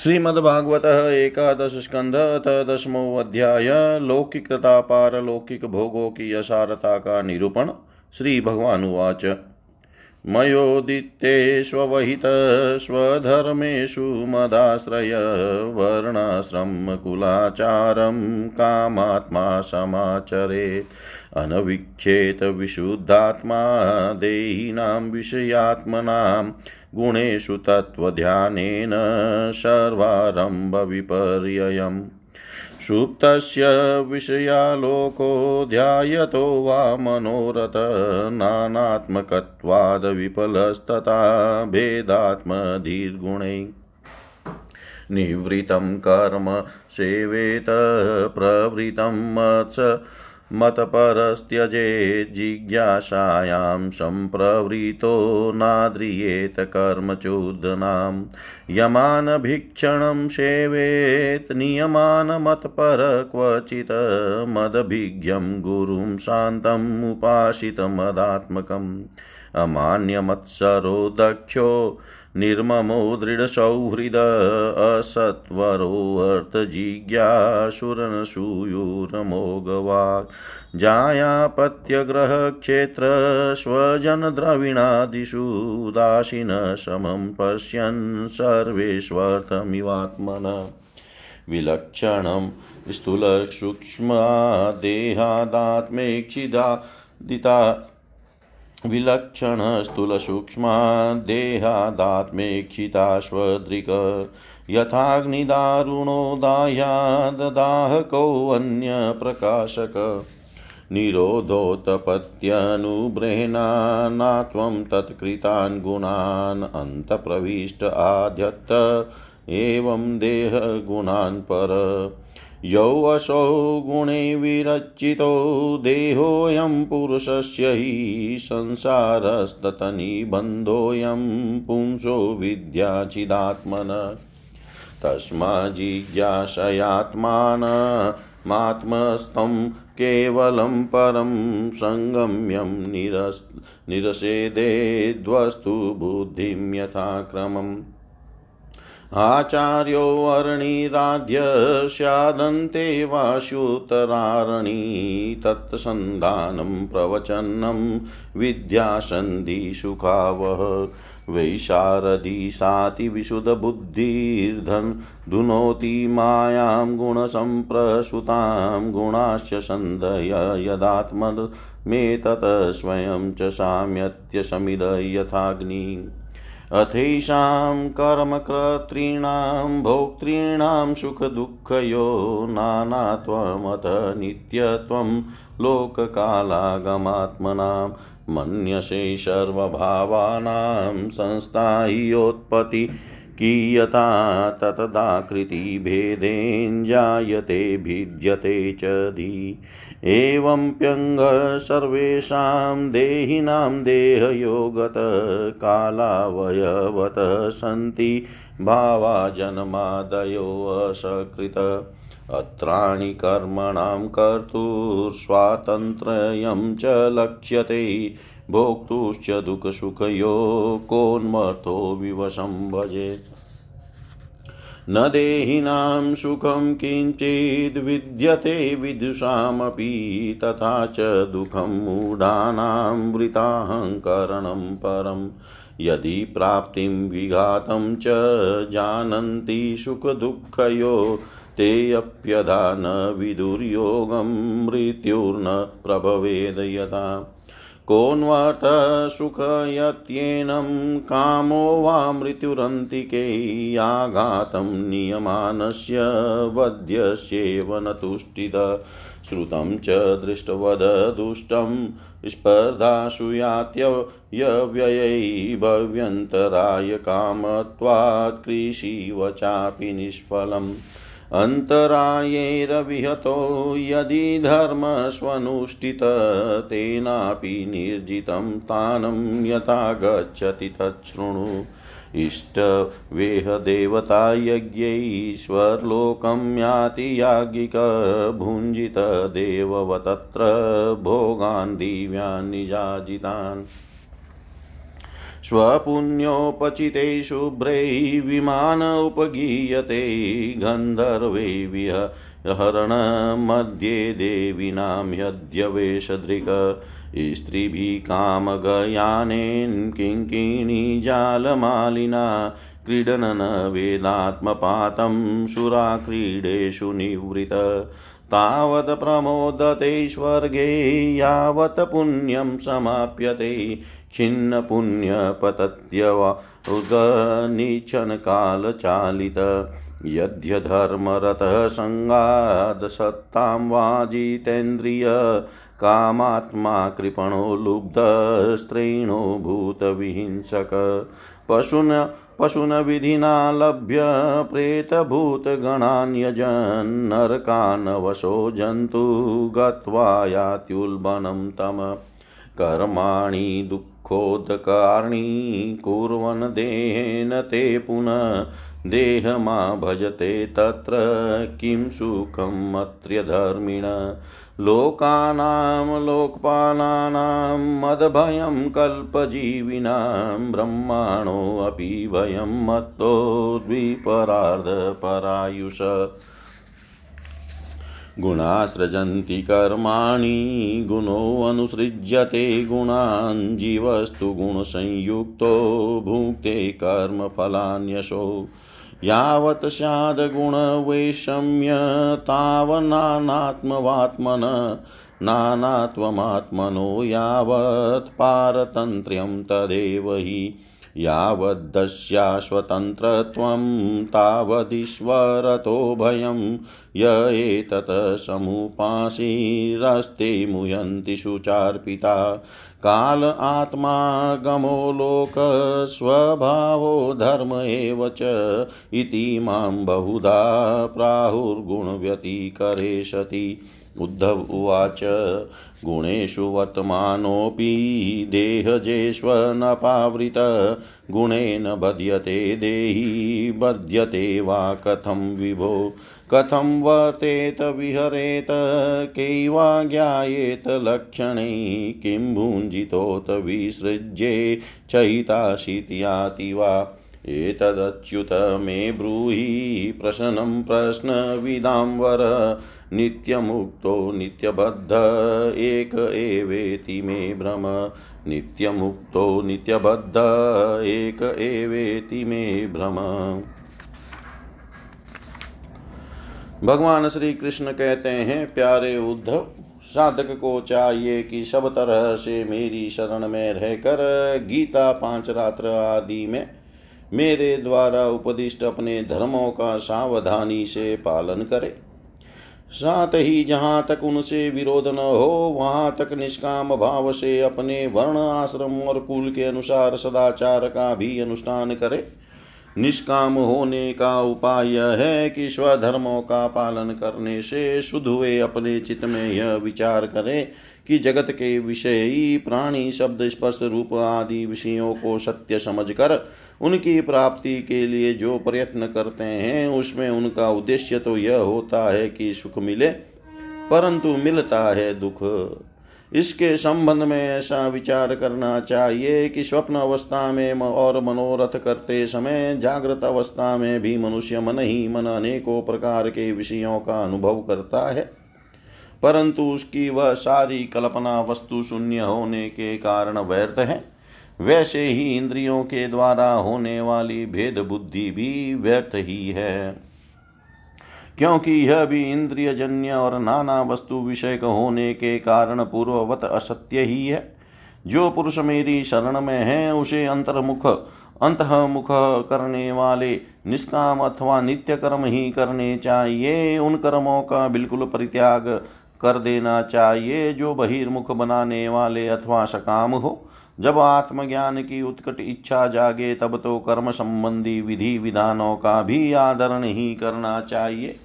श्रीमद्भागवत एकादश स्कंध दशमो अध्याय लौकिक तथा पारलौकिक भोगों की असारता का निरूपण श्री भगवान उवाच मयोदितेष्वहित स्वधर्मेषु मदाश्रय वर्णाश्रमकुलाचारं कामात्मा समाचरेत् अनवीक्षेत विशुद्धात्मा देहिनां विषयात्मनां गुणेषु तत्त्वध्यानेन सर्वारम्भविपर्ययम्। सुप्तस्य विषयालोको ध्यायतो वा मनोरथ नानात्मकत्वाद्विफलस्तथा भेदात्मधीर्गुणै। निवृत्तं कर्म सेवेत प्रवृतं मत्स मतपरस्त्यजे जिज्ञासायां सम्प्रवृतो नाद्रियेत कर्मचोदनां। यमानभिक्षणं सेवेत् नियमानमत्पर क्वचित् मदभिज्ञं गुरुं शान्तम् उपासितमदात्मकम्। अमान्यमत्सरो दक्षो निर्ममो दृढसौहृद असत्वरोऽर्थजिज्ञासुरनसूयुरमोघवाक् जायापत्यग्रहक्षेत्रस्वजनद्रविणादिषु दाशिन समं पश्यन् सर्वेष्वर्थमिवात्मन। विलक्षणं स्थूलसूक्ष्मादेहादात्मेक्षिदादिता विलक्षणस्थूलसूक्ष्मा देहादात्मेक्षिताश्वदृक् यथाग्निदारुणोदाह्याददाहकोऽन्यप्रकाशक निरोधोत्पत्त्यनुब्रेह्णाना त्वं तत्कृतान् गुणान् अन्तप्रविष्ट आद्यत्त एवं देहगुणान् पर यौ असौ गुणे विरचितो देहोऽयं पुरुषस्य हि संसारस्ततनिबन्धोऽयं पुंसो विद्याचिदात्मन। तस्मा जिज्ञासयात्मानमात्मस्थं केवलं परं सङ्गम्यं निरस् निरसेदेद्वस्तु बुद्धिं यथाक्रमम्। आचार्यो वर्णिराध्य स्यादन्ते वास्युतरारणि तत्सन्धानं प्रवचनं विद्यासन्धिसुखावह वैशारदी सातिविशुद्धबुद्धिर्धन् धुनोति मायां गुणसम्प्रसुतां गुणाश्च सन्धय यदात्ममेतत् स्वयं च साम्यत्यशमिद यथाग्नि अथैषां कर्मकर्तॄणां भोक्तॄणां सुखदुःखयो नानात्वमथ नित्यत्वं लोककालागमात्मनां मन्यसे सर्वभावानां संस्थाह्योत्पत्ति कियता ततदाकृतिभेदेन भिद्यते च धी। एवम्प्यङ्गः सर्वेषां देहिनां देहयोगत कालावयवत सन्ति, भावा जन्मादयोऽसकृत अत्राणि कर्मणां कर्तुस्वातन्त्र्यं च लक्ष्यते। भोक्तुश्च दुःखसुखयो कोन्मर्थो विवशं भजेत् न देहिनां सुखं किञ्चिद्विद्यते विदुषामपि तथा च दुःखं मूढानां वृताहङ्करणं परम् यदि प्राप्तिं विघातं च जानन्ति सुखदुःखयो तेऽप्यधा न विदुर्योगं मृत्युर्न प्रभवेद यथा कोऽन्वर्थसुखयत्येनं कामो वा मृत्युरन्तिके आघातं नियमानस्य वध्यस्येव न तुष्टिद श्रुतं च दृष्टवददुष्टं स्पर्धासु यात्यव्ययै भव्यन्तराय कामत्वात् कृषिव चापि निष्फलम्। अन्तरायैरविहतो यदि धर्मस्वनुष्ठित तेनापि निर्जितं स्थानं यथा गच्छति तच्छृणु इष्टवेहदेवतायज्ञैश्वर्लोकं याति याज्ञिकभुञ्जितदेववतत्र भोगान् दिव्यान् निजाजितान्। स्वपुण्योपचिते शुभ्रै विमान उपगीयते गन्धर्वे विहरणमध्ये देवीनां यद्यवेशदृक् स्त्रीभिः कामगयानेन किङ्किणीजालमालिना क्रीडनन वेदात्मपातं सुराक्रीडेषु निवृत तावत् प्रमोदते स्वर्गे यावत् पुण्यं समाप्यते। खिन्नपुण्यपतत्यवगनिच्छनकालचालित यद्यधर्मरतः सङ्गादसत्तां वा जितेन्द्रिय, कामात्मा कृपणो लुब्धस्त्रीणो भूतविहिंसक। पशुन पशुन विधिना लभ्य प्रेतभूतगणान्यजन्नरकानवशो जन्तु गत्वा यात्युल्बनं तम। कर्माणि दुःखोदकार्णी कुर्वन् देहेन ते पुनः देहमा भजते तत्र किं सुखम् अत्र्यधर्मिण लोकानां लोकपालानां मदभयं कल्पजीविनां ब्रह्माणोऽपि भयं मत्तो द्विपरार्धपरायुष गुणासृजन्ति कर्माणि गुणोऽनुसृज्यते गुणान् जीवस्तु गुणसंयुक्तो भुङ्क्ते कर्मफलान्यशो। यावत् स्याद्गुणवैषम्य तावन्नानात्मवात्मन नानात्वमात्मनो यावत् पारतन्त्र्यं तदेव हि यावद्दस्याश्वतन्त्रत्वं तावदीश्वरतो भयं य एतत् समुपासीरस्ते मुयन्ति शुचार्पिता काल आत्मा गमो लोकस्वभावो धर्म एव च इति माँ बहुधा प्राहुर्गुणव्यतिकरे सति उद्धव उवाच गुणेषु वर्तमानोऽपि देहजेष्वनपावृत। गुणेन बध्यते देही, बध्यते वा कथं विभो? कथं वर्तेत विहरेत? कैवा ज्ञायेत लक्षणे? किं भुञ्जितोत विसृज्ये? चयिताशीत्याति वा? एतदच्युत मे ब्रूहि प्रश्नं प्रश्नविदां वर। नित्यमुक्तो नित्यबद्ध, एक एवेति मे भ्रम नित्यमुक्तो नित्यबद्ध, एक एवेति मे भ्रम भगवान श्री कृष्ण कहते हैं, प्यारे उद्धव, साधक को चाहिए कि सब तरह से मेरी शरण में रहकर गीता पाँच रात्र आदि में मेरे द्वारा उपदिष्ट अपने धर्मों का सावधानी से पालन करे। साथ ही जहाँ तक उनसे विरोध न हो, वहाँ तक निष्काम भाव से अपने वर्ण आश्रम और कुल के अनुसार सदाचार का भी अनुष्ठान करे। निष्काम होने का उपाय यह है कि स्वधर्मों का पालन करने से शुद्ध हुए अपने चित्त में यह विचार करें कि जगत के विषय ही प्राणी, शब्द, स्पर्श, रूप आदि विषयों को सत्य समझकर उनकी प्राप्ति के लिए जो प्रयत्न करते हैं, उसमें उनका उद्देश्य तो यह होता है कि सुख मिले, परंतु मिलता है दुख। इसके संबंध में ऐसा विचार करना चाहिए कि स्वप्न अवस्था में और मनोरथ करते समय, जागृत अवस्था में भी मनुष्य मन ही मन अनेकों प्रकार के विषयों का अनुभव करता है। परंतु उसकी वह सारी कल्पना वस्तु शून्य होने के कारण व्यर्थ है। वैसे ही इंद्रियों के द्वारा होने वाली भेद बुद्धि भी व्यर्थ ही है। क्योंकि यह भी इंद्रिय जन्य और नाना वस्तु विषय होने के कारण पूर्ववत असत्य ही है। जो पुरुष मेरी शरण में है, उसे अंतर्मुख, अंतमुख करने वाले, निष्काम अथवा नित्य कर्म ही करने चाहिए, उन कर्मों का बिल्कुल परित्याग कर देना चाहिए, जो बहिर्मुख बनाने वाले अथवा सकाम हो। जब आत्मज्ञान की उत्कट इच्छा जागे, तब तो कर्म संबंधी विधि विधानों का भी आदरण ही करना चाहिए।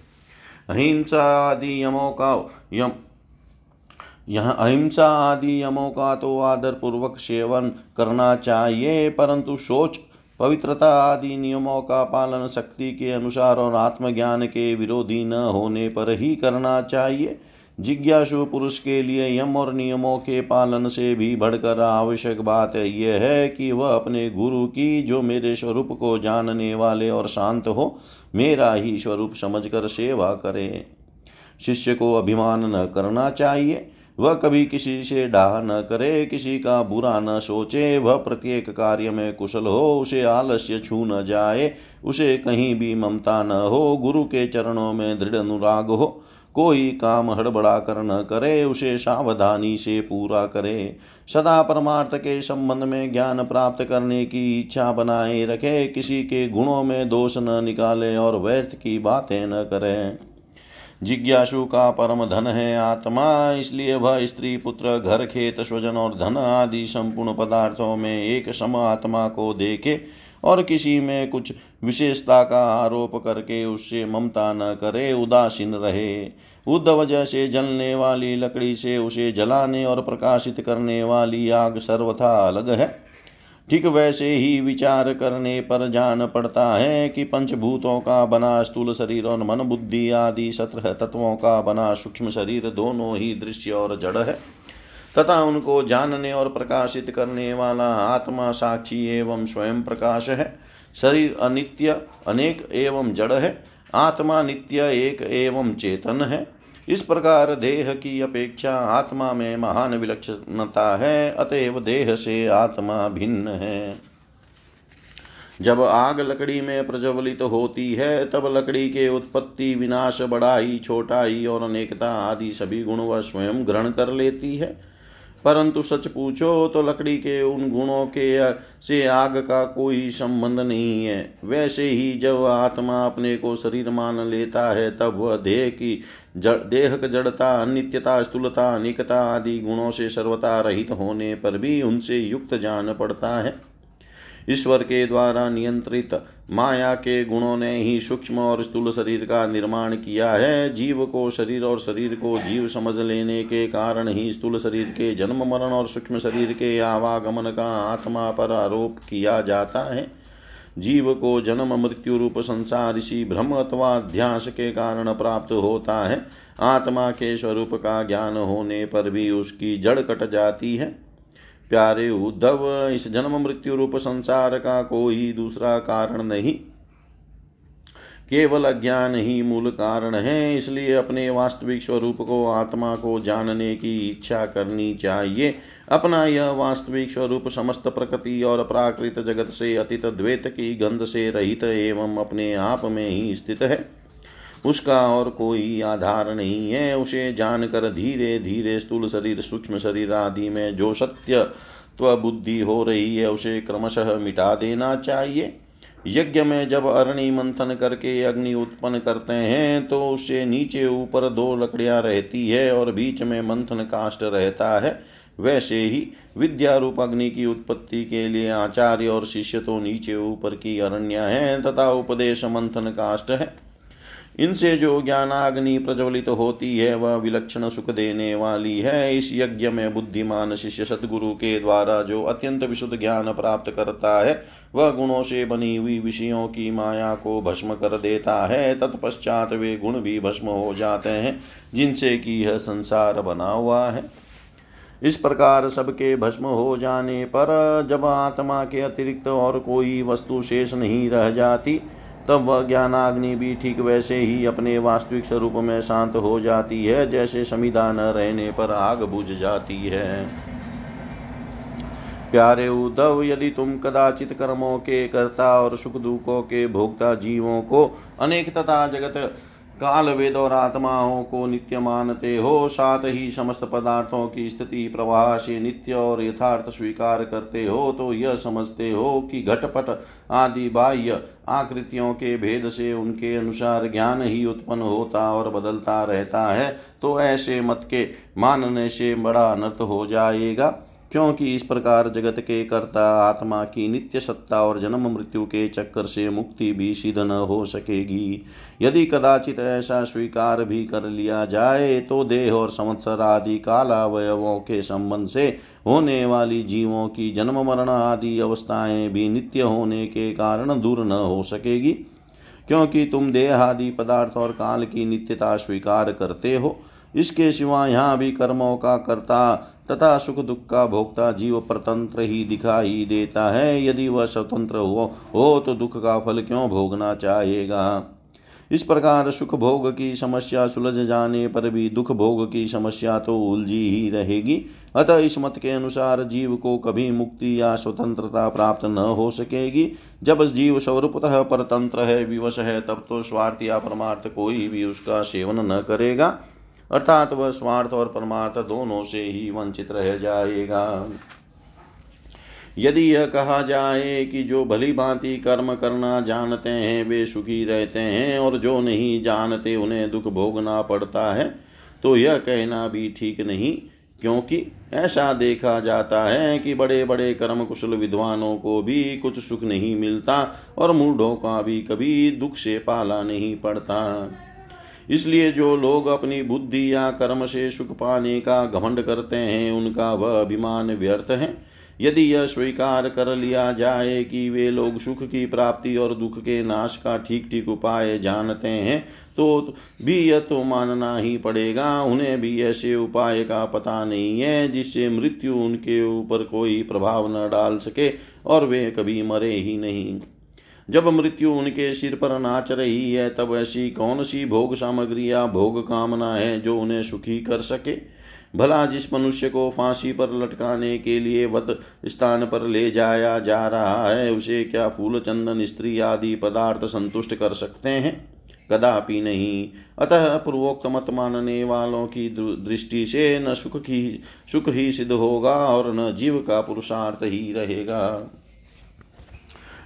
अहिंसा आदि यमों। का यम यह अहिंसा आदि यमों का तो आदर पूर्वक सेवन करना चाहिए, परंतु सोच, पवित्रता आदि नियमों का पालन शक्ति के अनुसार और आत्मज्ञान के विरोधी न होने पर ही करना चाहिए। जिज्ञासु पुरुष के लिए यम और नियमों के पालन से भी बढ़कर आवश्यक बात यह है कि वह अपने गुरु की, जो मेरे स्वरूप को जानने वाले और शांत हो, मेरा ही स्वरूप समझकर सेवा करे। शिष्य को अभिमान न करना चाहिए। वह कभी किसी से डाह न करे, किसी का बुरा न सोचे। वह प्रत्येक कार्य में कुशल हो, उसे आलस्य छू न जाए, उसे कहीं भी ममता न हो, गुरु के चरणों में दृढ़ अनुराग हो। कोई काम हड़बड़ा कर न करे, उसे सावधानी से पूरा करे। सदा परमार्थ के संबंध में ज्ञान प्राप्त करने की इच्छा बनाए रखे, किसी के गुणों में दोष न निकाले और व्यर्थ की बातें न करे। जिज्ञासु का परम धन है आत्मा, इसलिए वह स्त्री, पुत्र, घर, खेत, स्वजन और धन आदि संपूर्ण पदार्थों में एक सम आत्मा को देखे और किसी में कुछ विशेषता का आरोप करके उससे ममता न करे, उदासीन रहे। उद्धव जैसे जलने वाली लकड़ी से उसे जलाने और प्रकाशित करने वाली आग सर्वथा अलग है। ठीक वैसे ही विचार करने पर जान पड़ता है कि पंचभूतों का बना स्थूल शरीर और मन, बुद्धि आदि सत्रह तत्वों का बना सूक्ष्म शरीर दोनों ही दृश्य और जड़ है। तथा उनको जानने और प्रकाशित करने वाला आत्मा साक्षी एवं स्वयं प्रकाश है। शरीर अनित्य अनेक एवं जड़ है, आत्मा नित्य एक एवं चेतन है। इस प्रकार देह की अपेक्षा आत्मा में महान विलक्षणता है, अतएव देह से आत्मा भिन्न है। जब आग लकड़ी में प्रज्वलित तो होती है, तब लकड़ी के उत्पत्ति विनाश, बड़ाई, छोटाई और अनेकता आदि सभी गुण वह स्वयं ग्रहण कर लेती है। परंतु सच पूछो तो लकड़ी के उन गुणों के से आग का कोई संबंध नहीं है। वैसे ही जब आत्मा अपने को शरीर मान लेता है, तब वह देह की जड़ देह जड़ता अनित्यता स्थूलता, अनिकता आदि गुणों से सर्वता रहित होने पर भी उनसे युक्त जान पड़ता है। ईश्वर के द्वारा नियंत्रित माया के गुणों ने ही सूक्ष्म और स्थूल शरीर का निर्माण किया है। जीव को शरीर और शरीर को जीव समझ लेने के कारण ही स्थूल शरीर के जन्म, मरण और सूक्ष्म शरीर के आवागमन का आत्मा पर आरोप किया जाता है। जीव को जन्म, मृत्यु रूप, संसार इसी भ्रम अथवा अध्यास के कारण प्राप्त होता है। आत्मा के स्वरूप का ज्ञान होने पर भी उसकी जड़ कट जाती है। प्यारे उद्धव, इस जन्म मृत्यु रूप संसार का कोई दूसरा कारण नहीं। केवल अज्ञान ही मूल कारण है, इसलिए अपने वास्तविक स्वरूप को, आत्मा को जानने की इच्छा करनी चाहिए। अपना यह वास्तविक स्वरूप समस्त प्रकृति और प्राकृत जगत से अतीत द्वैत की गंध से रहित एवं अपने आप में ही स्थित है। उसका और कोई आधार नहीं है। उसे जानकर धीरे धीरे स्थूल शरीर, सूक्ष्म शरीर आदि में जो सत्य त्व बुद्धि हो रही है, उसे क्रमशः मिटा देना चाहिए। यज्ञ में जब अरणि मंथन करके अग्नि उत्पन्न करते हैं तो उससे नीचे ऊपर दो लकड़ियाँ रहती है और बीच में मंथन काष्ट रहता है। वैसे ही विद्या रूप अग्नि की उत्पत्ति के लिए आचार्य और शिष्य तो नीचे ऊपर की अरण्य है, तथा उपदेश मंथन काष्ट है। इनसे जो ज्ञानाग्नि प्रज्वलित होती है, वह विलक्षण सुख देने वाली है। इस यज्ञ में बुद्धिमान शिष्य सदगुरु के द्वारा जो अत्यंत विशुद्ध ज्ञान प्राप्त करता है, वह गुणों से बनी हुई विषयों की माया को भस्म कर देता है। तत्पश्चात वे गुण भी भस्म हो जाते हैं, जिनसे कि यह संसार बना हुआ है। इस प्रकार सबके भस्म हो जाने पर जब आत्मा के अतिरिक्त और कोई वस्तु शेष नहीं रह जाती तब वह ज्ञानाग्नि भी ठीक वैसे ही अपने वास्तविक स्वरूप में शांत हो जाती है, जैसे समिधा न रहने पर आग बुझ जाती है। प्यारे उद्धव, यदि तुम कदाचित कर्मों के कर्ता और सुख दुखों के भोक्ता जीवों को अनेक तथा जगत काल वेद और आत्माओं को नित्य मानते हो, साथ ही समस्त पदार्थों की स्थिति प्रवाह से नित्य और यथार्थ स्वीकार करते हो तो यह समझते हो कि घटपट आदि बाह्य आकृतियों के भेद से उनके अनुसार ज्ञान ही उत्पन्न होता और बदलता रहता है तो ऐसे मत के मानने से बड़ा अनर्थ हो जाएगा। क्योंकि इस प्रकार जगत के कर्ता आत्मा की नित्य सत्ता और जन्म मृत्यु के चक्कर से मुक्ति भी सिद्ध न हो सकेगी। यदि कदाचित ऐसा स्वीकार भी कर लिया जाए तो देह और संवत्सर आदि कालावयवों के संबंध से होने वाली जीवों की जन्म मरण आदि अवस्थाएँ भी नित्य होने के कारण दूर न हो सकेगी। क्योंकि तुम देह आदि पदार्थ और काल की नित्यता स्वीकार करते हो, इसके सिवा यहाँ भी कर्मों का कर्ता तथा सुख दुख का भोक्ता जीव परतंत्र ही दिखाई देता है। यदि वह स्वतंत्र हो, हो तो दुख का फल क्यों भोगना चाहेगा? इस प्रकार सुख भोग की समस्या सुलझ जाने पर भी दुख भोग की समस्या तो उलझी ही रहेगी। अतः इस मत के अनुसार जीव को कभी मुक्ति या स्वतंत्रता प्राप्त न हो सकेगी। जब जीव स्वरूपतः परतंत्र है विवश है तब तो स्वार्थ या परमार्थ कोई भी उसका सेवन न करेगा। अर्थात वह स्वार्थ और परमार्थ दोनों से ही वंचित रह जाएगा। यदि यह कहा जाए कि जो भली भांति कर्म करना जानते हैं, वे सुखी रहते हैं और जो नहीं जानते, उन्हें दुख भोगना पड़ता है तो यह कहना भी ठीक नहीं, क्योंकि ऐसा देखा जाता है कि बड़े बड़े कर्म कुशल विद्वानों को भी कुछ सुख नहीं मिलता और मूढ़ों का भी कभी दुख से पाला नहीं पड़ता। इसलिए जो लोग अपनी बुद्धि या कर्म से सुख पाने का घमंड करते हैं, उनका वह अभिमान व्यर्थ है। यदि यह स्वीकार कर लिया जाए कि वे लोग सुख की प्राप्ति और दुख के नाश का ठीक ठीक उपाय जानते हैं तो भी यह तो मानना ही पड़ेगा, उन्हें भी ऐसे उपाय का पता नहीं है जिससे मृत्यु उनके ऊपर कोई प्रभाव न डाल सके और वे कभी मरे ही नहीं। जब मृत्यु उनके सिर पर नाच रही है, तब ऐसी कौन सी भोग सामग्री या भोग कामना है जो उन्हें सुखी कर सके? भला जिस मनुष्य को फांसी पर लटकाने के लिए वत स्थान पर ले जाया जा रहा है, उसे क्या फूल, चंदन, स्त्री आदि पदार्थ संतुष्ट कर सकते हैं? कदापि नहीं। अतः पूर्वोक्त मत मानने वालों की दृष्टि से न सुख की, सुख ही सिद्ध होगा और न जीव का पुरुषार्थ ही रहेगा।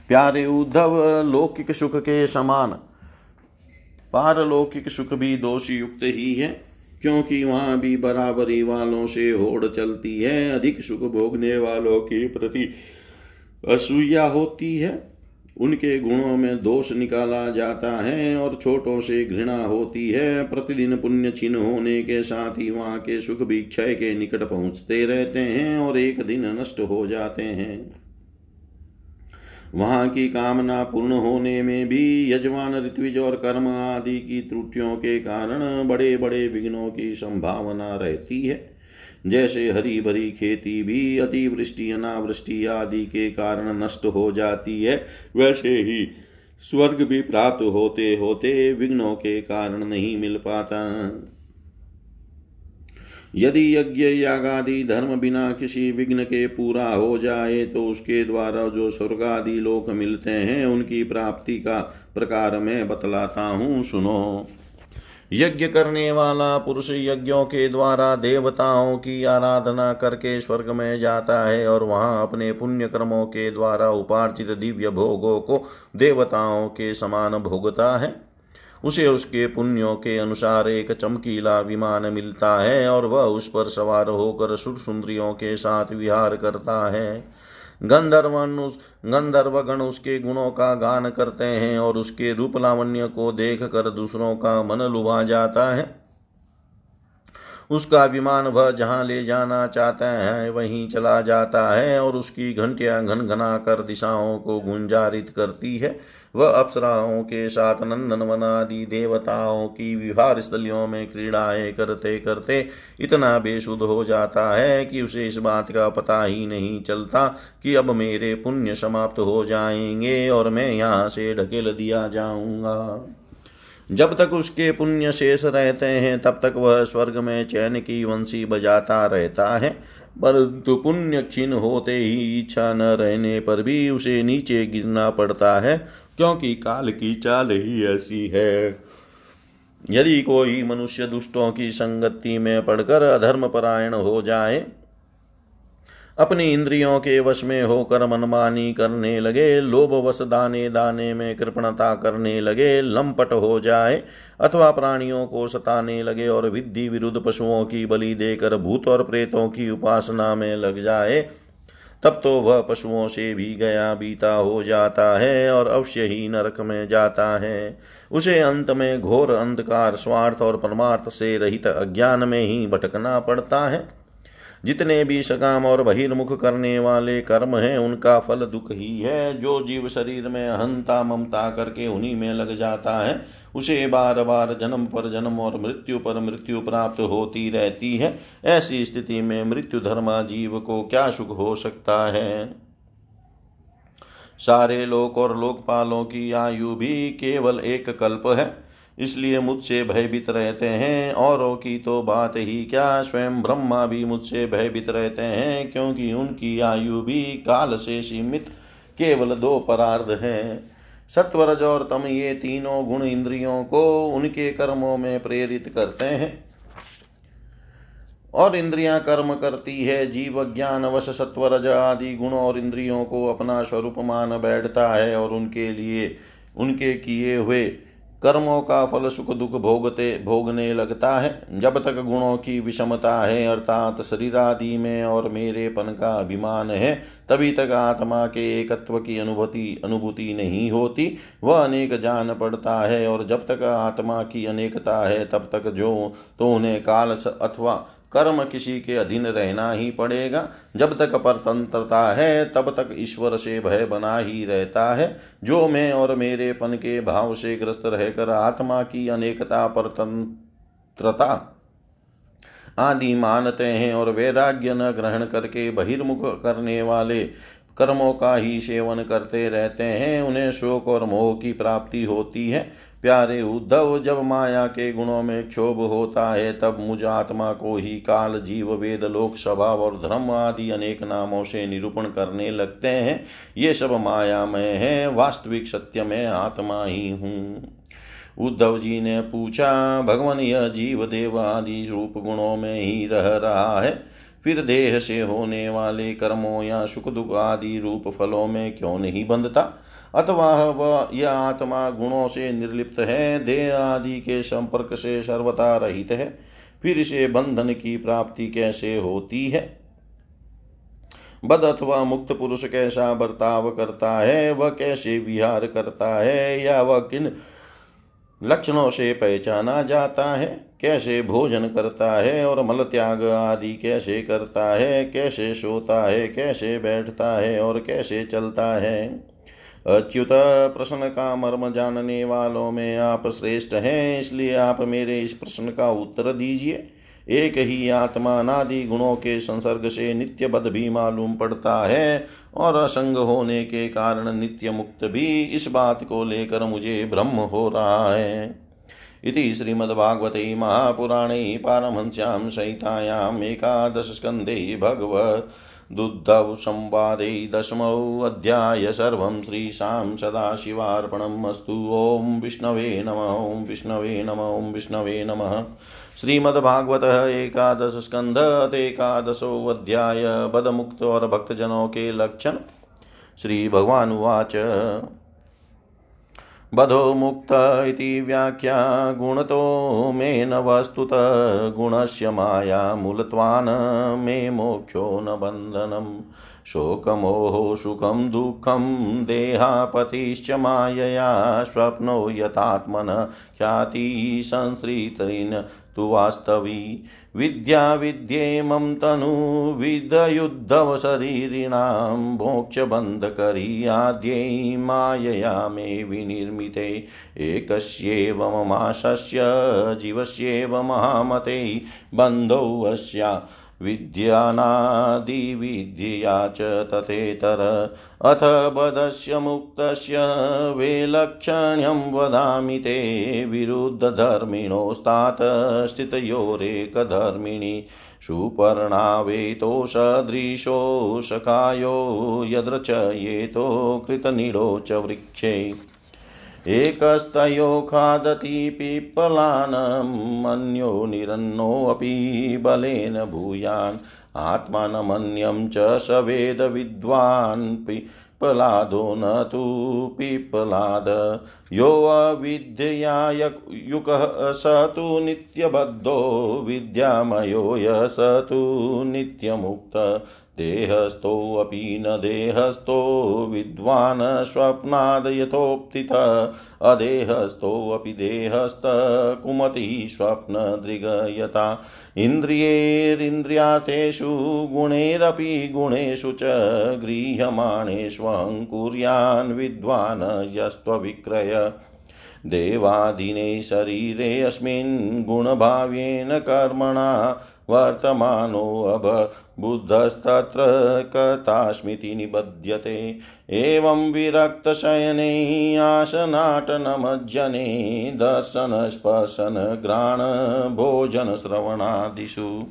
प्यारे उद्धव, लौकिक सुख के समान। पारलौकिक सुख भी दोष युक्त ही है, क्योंकि वहाँ भी बराबरी वालों से होड़ चलती है। अधिक सुख भोगने वालों के प्रति असूया होती है। उनके गुणों में दोष निकाला जाता है और छोटों से घृणा होती है। प्रतिदिन पुण्य चिन्ह होने के साथ ही वहाँ के सुख भी क्षय के निकट पहुँचते रहते हैं और एक दिन नष्ट हो जाते हैं। वहाँ की कामना पूर्ण होने में भी यजमान, ऋत्विज और कर्म आदि की त्रुटियों के कारण बड़े बड़े विघ्नों की संभावना रहती है। जैसे हरी भरी खेती भी अतिवृष्टि, अनावृष्टि आदि के कारण नष्ट हो जाती है, वैसे ही स्वर्ग भी प्राप्त होते होते विघ्नों के कारण नहीं मिल पाता। यदि यज्ञ यागादि धर्म बिना किसी विघ्न के पूरा हो जाए तो उसके द्वारा जो स्वर्ग आदि लोक मिलते हैं, उनकी प्राप्ति का प्रकार मैं बतलाता हूँ। सुनो। यज्ञ करने वाला पुरुष यज्ञों के द्वारा देवताओं की आराधना करके स्वर्ग में जाता है और वहाँ अपने पुण्य कर्मों के द्वारा उपार्जित दिव्य भोगों को देवताओं के समान भोगता है। उसे उसके पुण्यों के अनुसार एक चमकीला विमान मिलता है और वह उस पर सवार होकर सुर सुंदरियों के साथ विहार करता है। गंधर्वन उस, गंधर्वगण उसके गुणों का गान करते हैं और उसके रूप लावण्य को देख कर दूसरों का मन लुभा जाता है। उसका विमान वह जहाँ ले जाना चाहता है, वहीं चला जाता है और उसकी घंटियाँ घन घना कर दिशाओं को गुंजारित करती है। वह अप्सराओं के साथ नंदन वनादि देवताओं की विहार स्थलियों में क्रीड़ाएँ करते करते इतना बेसुध हो जाता है कि उसे इस बात का पता ही नहीं चलता कि अब मेरे पुण्य समाप्त हो जाएँगे और मैं यहाँ से ढकेल दिया जाऊँगा। जब तक उसके पुण्य शेष रहते हैं, तब तक वह स्वर्ग में चैन की वंशी बजाता रहता है। परंतु पुण्य क्षीण होते ही इच्छा न रहने पर भी उसे नीचे गिरना पड़ता है, क्योंकि काल की चाल ही ऐसी है। यदि कोई मनुष्य दुष्टों की संगति में पड़कर अधर्म परायण हो जाए अपनी इंद्रियों के वश में होकर मनमानी करने लगे लोभ वश दाने दाने में कृपणता करने लगे, लंपट हो जाए अथवा प्राणियों को सताने लगे और विधि विरुद्ध पशुओं की बलि देकर भूत और प्रेतों की उपासना में लग जाए, तब तो वह पशुओं से भी गया बीता हो जाता है और अवश्य ही नरक में जाता है। उसे अंत में घोर अंधकार, स्वार्थ और परमार्थ से रहित अज्ञान में ही भटकना पड़ता है। जितने भी सकाम और बहिर्मुख करने वाले कर्म हैं, उनका फल दुख ही है। जो जीव शरीर में अहंता ममता करके उन्हीं में लग जाता है, उसे बार बार जन्म पर जन्म और मृत्यु पर मृत्यु प्राप्त होती रहती है। ऐसी स्थिति में मृत्यु धर्मा जीव को क्या सुख हो सकता है? सारे लोक और लोकपालों की आयु भी केवल एक कल्प है। इसलिए मुझसे भयभीत रहते हैं। औरों की तो बात ही क्या? स्वयं ब्रह्मा भी मुझसे भयभीत रहते हैं, क्योंकि उनकी आयु भी काल से सीमित, केवल दो परार्ध है। सत्वरज और तम ये तीनों गुण इंद्रियों को उनके कर्मों में प्रेरित करते हैं। और इंद्रियाँ कर्म करती है, जीव ज्ञान वश सत्वरज आदि गुण और इंद्रियों को अपना स्वरूप मान बैठता है और उनके लिए, उनके किए हुए कर्मों का फल सुख दुख भोगते, भोगने लगता है। जब तक गुणों की विषमता है, अर्थात शरीर आदि में और मेरेपन का अभिमान है, तभी तक आत्मा के एकत्व की अनुभूति अनुभूति नहीं होती। वह अनेक जान पड़ता है और जब तक आत्मा की अनेकता है, तब तक जो तो उन्हें काल अथवा कर्म किसी के अधीन रहना ही पड़ेगा। जब तक परतंत्रता है, तब तक ईश्वर से भय बना ही रहता है। जो मैं और मेरे पन के भाव से ग्रस्त रहकर आत्मा की अनेकता परतंत्रता आदि मानते हैं और वैराग्य न ग्रहण करके बहिर्मुख करने वाले कर्मों का ही सेवन करते रहते हैं, उन्हें शोक और मोह की प्राप्ति होती है। प्यारे उद्धव, जब माया के गुणों में क्षोभ होता है, तब मुझ आत्मा को ही काल, जीव, वेद, लोक, स्वभाव और धर्म आदि अनेक नामों से निरूपण करने लगते हैं। ये सब माया में है, वास्तविक सत्य में आत्मा ही हूँ। उद्धव जी ने पूछा, भगवान, यह जीव देव आदि रूप गुणों में ही रह रहा है? फिर देह से होने वाले कर्मों या सुख दुख आदि रूप फलों में क्यों नहीं बंधता? अथवा वह यह आत्मा गुणों से निर्लिप्त है, देह आदि के संपर्क से सर्वता रहित है, फिर इसे बंधन की प्राप्ति कैसे होती है? बद अथवा मुक्त पुरुष कैसा बर्ताव करता है, वह कैसे विहार करता है, या वह किन लक्षणों से पहचाना जाता है? कैसे भोजन करता है और मल त्याग आदि कैसे करता है? कैसे सोता है? कैसे बैठता है और कैसे चलता है? अच्युत प्रश्न का मर्म जानने वालों में आप श्रेष्ठ हैं, इसलिए आप मेरे इस प्रश्न का उत्तर दीजिए। एक ही आत्मा नादि गुणों के संसर्ग से नित्य बद भी मालूम पड़ता है और असंग होने के कारण नित्य मुक्त भी इस बात को लेकर मुझे ब्रह्म हो रहा है। इति श्रीमद्भागवते महापुराणे पारमहंस्यां संहितायाम् एकादशस्कन्धे भगवत् दुद्धौ संवादे दशमोऽध्याय सर्वं श्रीशां सदाशिवार्पणम् अस्तु ॐ विष्णवे नम, ॐ विष्णवे नम, ॐ विष्णवे नमः। श्रीमद्भागवत एकादश स्कंध एकादशो अध्याय बदमुक्त और भक्तजनों के लक्षण। श्री भगवान उवाच बधो मुक्त इति व्याख्या गुणतो मे न वस्तुत गुणस्य माया मूलत्वान् मे मोक्षो न बन्धनम्। शोकमोहो, सुखं, दुःखं, देहापतिश्च मायया, स्वप्नो यथात्मन ख्यातिसंसृतरीन् तु वास्तवी विद्या विद्येमं तनु, विदयुद्धवशरीरिणां मोक्षबन्धकरी आद्यै मायया मे विनिर्मिते। एकस्येव ममाशस्य जीवस्येव महामते, बन्धौ अस्या विद्यानादिविद्यया च तथेतर। अथ बधस्य मुक्तस्य वैलक्षण्यं वदामि ते विरुद्धधर्मिणोस्तात् स्थितयोरेकधर्मिणि। सुपर्णावेतो सदृशो सखायो यद्रचयेतो कृतनिडो च वृक्षे एकस्तयो खादति पिप्पलानम् अन्यो निरन्नोऽपि बलेन भूयान्। आत्मानमन्यं च स वेदविद्वान् पिप्पलादो न तु पिप्पलाद यो अविद्यया युकः स तु नित्यबद्धो। विद्यामयो य स तु नित्यमुक्त। देहस्थोऽपि न देहस्थो विद्वान् स्वप्नाद् यथोक्तित। अदेहस्थोऽपि देहस्थ कुमति स्वप्नदृगयता इन्द्रियैरिन्द्रियार्थेषु गुणैरपि गुणेषु च गृह्यमाणेष्वङ्कुर्यान् विद्वान् यस्त्वविक्रय। देवाधीने शरीरे अस्मिन् गुणभाव्येन कर्मणा वर्तमानोऽभबुद्धस्तत्र कथास्मिति निबध्यते। एवं विरक्तशयने आसनाटनमज्जने दर्शनस्पर्शनघ्राणभोजनश्रवणादिषु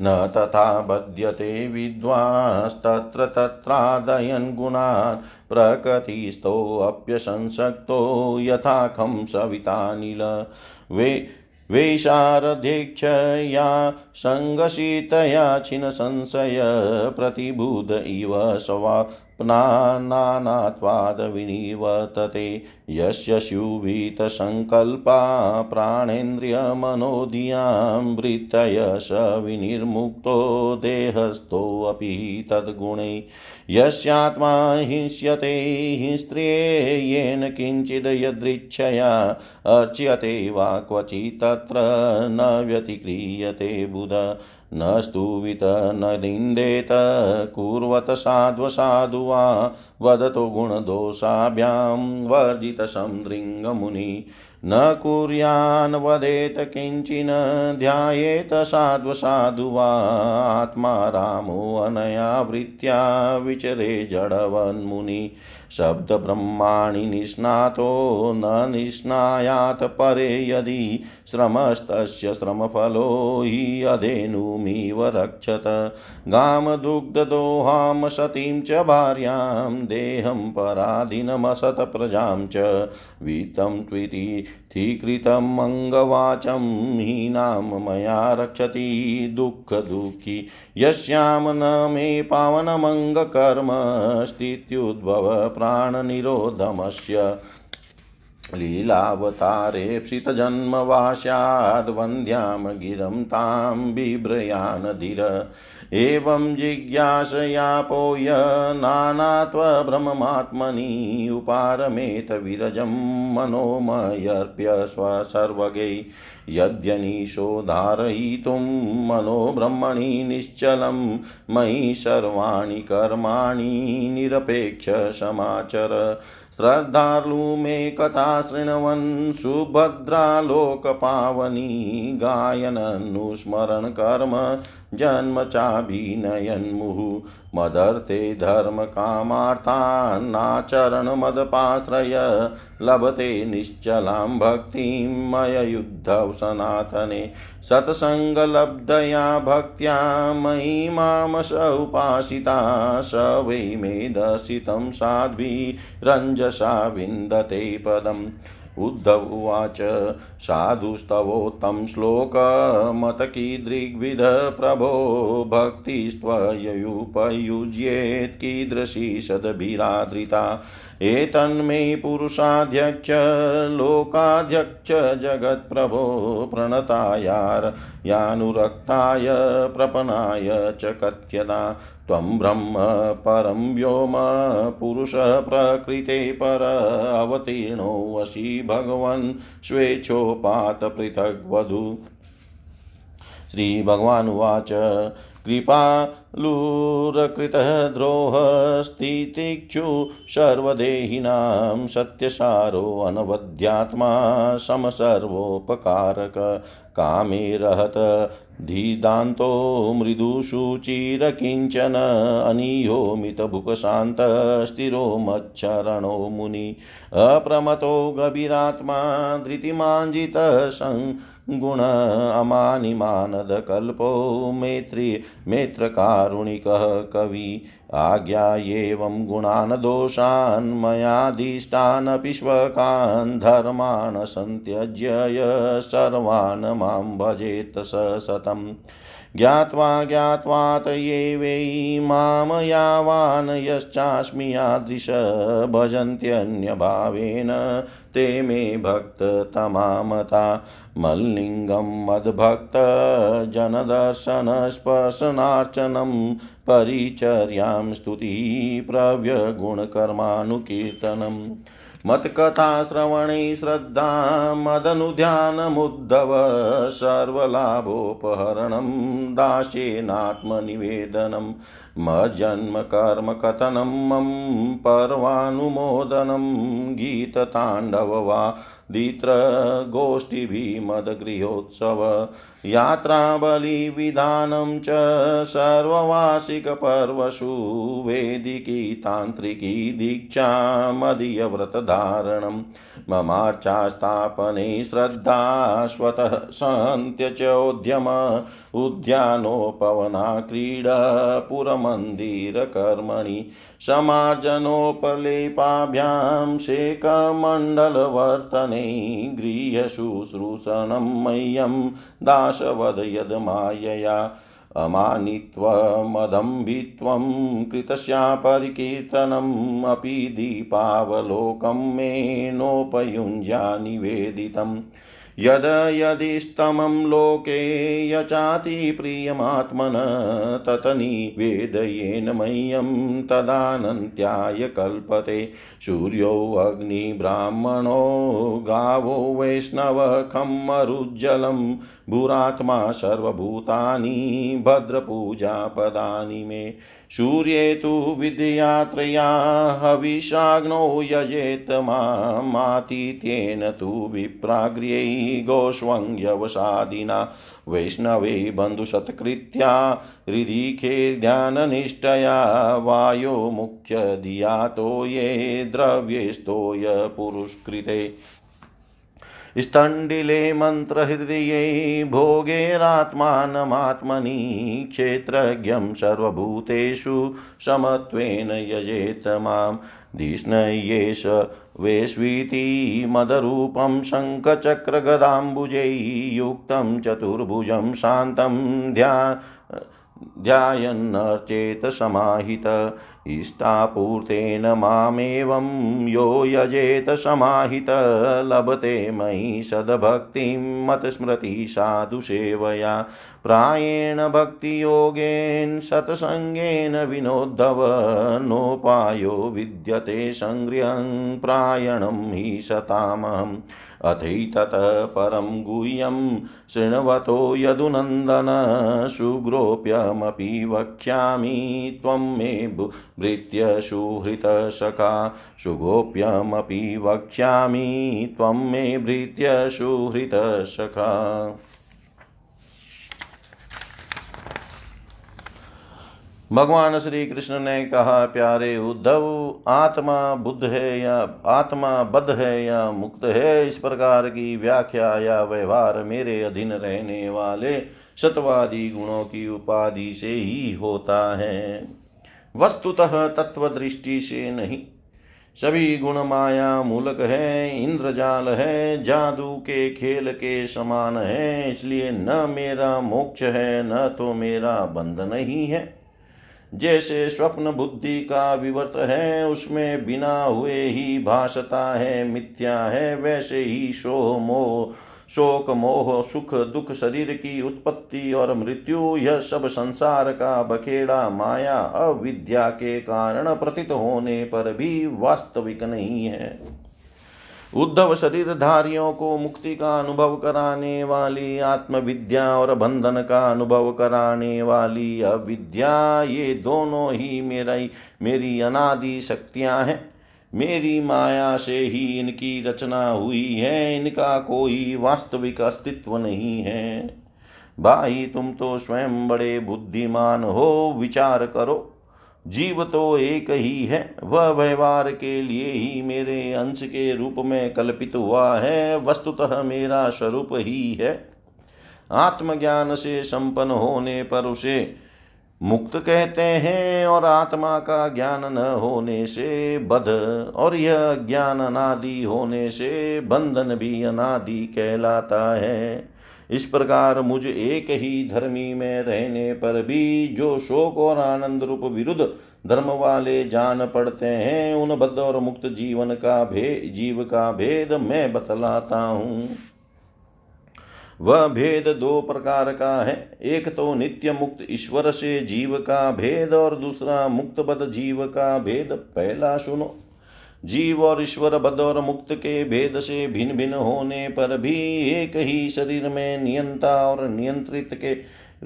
न तथा बध्यते विद्वांस्तत्र तत्रादयन् गुणान् प्रकृतिस्थोऽप्यसंसक्तो यथाखं सवितानिल वे वेशारध्यक्षया सङ्गशीतया छिन्नसंशय प्रतिबुध इव स्वा नानात्वादविनिवर्तते। यस्य स्युवितसङ्कल्पा प्राणेन्द्रियमनोधियाँ वृत्तय स विनिर्मुक्तो देहस्थोऽपि तद्गुणै। यस्यात्मा हिंस्यते हिंस्त्रियेण किञ्चिद् यदृच्छया अर्च्यते वा क्वचित् न व्यतिक्रियते बुध। न स्तुवित न निन्देत कुर्वत साध्वसाधु वा वदतो गुणदोषाभ्यां वर्जितसंदृङ्गमुनि न कुर्यान् वदेत किञ्चिन् ध्यायेत साध्वसाधु वा आत्मा रामो अनया वृत्त्या विचरे जडवन्मुनि शब्दब्रह्माणि निष्णातो न निष्णायात् परे यदि श्रमस्तस्य श्रमफलो हि अधेनुमिव रक्षत। गामदुग्धदोहां सतीं च भार्यां, देहं पराधीनमसत प्रजां च। वित्तं त्वितीकृतम् अङ्गवाचं हीनां मया रक्षति दुःखदुःखी। यस्यां न मे पावनमङ्गकर्म स्थित्युद्भव प्राणनिरोधमस्य लीलावतारेप्सितजन्मवास्याद्वन्द्यां गिरं तां बिभ्रयानधिर। एवं जिज्ञासयापोय नानात्वभ्रममात्मनि उपारमेत विरजं मनोमयर्प्य स्वसर्वगै यद्यनीशो धारयितुं मनो ब्रह्मणि निश्चलं मयि सर्वाणि कर्माणि निरपेक्ष समाचर। श्रद्धालु मे कथा शृण्वन् सुभद्रालोकपावनी गायननुस्मरण कर्म जन्म चाभिनयन्मुः मदर्थे धर्मकामार्थान्नाचरणमदपाश्रय लभते निश्चलां भक्तिं मययुद्धौ सनातने सत्सङ्गलब्धया भक्त्या मयि मामस उपासिता स वै मे दर्शितं साध्वीरञ्जसा विन्दते पदम्। उद्धव उवाच साधुस्तवोत्तं श्लोकमतकीदृग्विध प्रभो। भक्तिस्त्वयुपयुज्येत् कीदृशी सद्भिरादृता। एतन्मे पुरुषाध्यक्ष, लोकाध्यक्ष, जगत्प्रभो प्रणतायार, यानुरक्ताय, प्रपनाय च कथ्यता त्वं ब्रह्म परं व्योम पुरुषः प्रकृते पर अवतीर्णोऽसि भगवन् स्वेच्छोपात पृथग्वधु श्रीभगवानुवाच। कृपालुरकृतः द्रोहस्तितिक्षु सर्वदेहिनां सत्यसारोऽनवद्यात्मा समसर्वोपकारक। कामे रहत धीदान्तो मृदुशुचिरकिञ्चन अनीयो मितभुकशान्तस्थिरो मच्छरणो मुनि। अप्रमतो गभीरात्मा धृतिमाञ्जितः गुण अमानिमानदकल्पो मेत्री मेत्रकार कवि। आज्ञा एवं गुणान् दोषान् मयादिष्टानपि श्वकान् धर्मान् सन्त्यज्य सर्वान् माँ भजेत स सतम्। ज्ञात्वा ज्ञात्वात ये वै माँ यावान् यश्चास्मि यादृश भजन्त्यन्यभावेन ते मे भक्ततमामता मल्लिङ्गं मद्भक्तजनदर्शनस्पर्शनार्चनं परिचर्यां स्तुतिः प्रव्यगुणकर्मानुकीर्तनम्। मत्कथाश्रवणे श्रद्धा मदनुध्यानमुद्धव सर्वलाभोपहरणं दास्येनात्मनिवेदनं मजन्मकर्मकथनं मम पर्वानुमोदनं गीतताण्डव वा दित्रगोष्ठिभिमदगृहोत्सव यात्राबलिविधानं च सर्ववार्षिकपर्वसु वेदिकी तान्त्रिकी दीक्षा मदीयव्रतधारणं। ममार्चास्थापने श्रद्धा स्वतः सन्त्यचोद्यम उद्यानोपवना क्रीडा पुरमन्दिरकर्मणि समार्जनोपलेपाभ्यां शेकमण्डलवर्तने गृह्यशुश्रूषणं मह्यं दाशवद यद्मायया अमानित्वमदम्भित्वं कृतस्यापरिकीर्तनम् अपि दीपावलोकं मे नोपयुञ्जा निवेदितम्। यद यदिस्तमं लोके यचाति प्रियमात्मन ततनिवेदयेन मह्यं तदानन्त्याय कल्पते। सूर्योऽग्निब्राह्मणो गावो वैष्णव खम्मरुज्जलं भूरात्मा सर्वभूतानि भद्रपूजापदानि मे। सूर्ये तु विद्यात्रया हविषाग्नौ यजेत मातीत्येन तु विप्राग्र्यै गोष्वङ्ग्यवसादिना। वैष्णवे बन्धुसत्कृत्या हृदिखे ध्याननिष्ठया वायो मुख्यधियातो ये द्रव्येस्तोय पुरुष्कृते। स्तण्डिले मन्त्रहृदये भोगेरात्मानमात्मनि क्षेत्रज्ञं सर्वभूतेषु समत्वेन यजेत माँ धिष्णयेष वेष्वीति मदरूपं शङ्खचक्रगदाम्बुजै युक्तं चतुर्भुजं शान्तं ध्या ध्यायन्नर्चेत समाहित इष्टापूर्तेन मामेवं यो यजेत समाहित लभते मयि सद्भक्तिं मत्स्मृति साधुसेवया प्रायेण भक्तियोगेन सत्सङ्गेन विनोद्धव। नोपायो विद्यते सङ्ग्र्यं प्रायणं हि सतामहम्। अथैततः परं गुह्यं शृण्वतो यदुनन्दन, सुग्रोप्यमपि वक्ष्यामि त्वं मे भृत्य सुहृतसखा सुगोप्यमपि वक्ष्यामि त्वं मे भृत्य सुहृतसखा भगवान श्री कृष्ण ने कहा, प्यारे उद्धव, आत्मा बुद्ध है या आत्मा बद्ध है या मुक्त है? इस प्रकार की व्याख्या या व्यवहार मेरे अधीन रहने वाले सत्वादी गुणों की उपाधि से ही होता है। वस्तुतः तत्व दृष्टि से नहीं। सभी गुण माया मूलक है, इंद्रजाल है, जादू के खेल के समान है, इसलिए न मेरा मोक्ष है, न तो मेरा बंधन ही है। जैसे स्वप्न बुद्धि का विवर्त है, उसमें बिना हुए ही भासता है, मिथ्या है, वैसे ही शोह मोह, शोक मोह, सुख दुख शरीर की उत्पत्ति और मृत्यु, यह सब संसार का बखेड़ा माया, अविद्या के कारण प्रतीत होने पर भी वास्तविक नहीं है। उद्धव शरीरधारियों को मुक्ति का अनुभव कराने वाली, आत्मविद्या और बंधन का अनुभव कराने वाली अविद्या, ये दोनों ही मेरा मेरी अनादि शक्तियाँ हैं। मेरी माया से ही इनकी रचना हुई है, इनका कोई वास्तविक अस्तित्व नहीं है। भाई, तुम तो स्वयं बड़े बुद्धिमान हो, विचार करो। जीव तो एक ही है, वह व्यवहार के लिए ही मेरे अंश के रूप में कल्पित हुआ है, वस्तुतः मेरा स्वरूप ही है। आत्मज्ञान से संपन्न होने पर उसे मुक्त कहते हैं और आत्मा का ज्ञान न होने से बध और यह ज्ञान अनादि होने से बंधन भी अनादि कहलाता है। इस प्रकार मुझ एक ही धर्मी में रहने पर भी जो शोक और आनंद रूप विरुद्ध धर्म वाले जान पड़ते हैं, उन बद्ध और मुक्त जीवन का भेद जीव का भेद मैं बतलाता हूँ। वह भेद दो प्रकार का है। एक तो नित्य मुक्त ईश्वर से जीव का भेद और दूसरा मुक्त बद जीव का भेद। पहला सुनो। जीव और ईश्वर बद और मुक्त के भेद से भिन्न भिन्न होने पर भी एक ही शरीर में नियंता और नियंत्रित के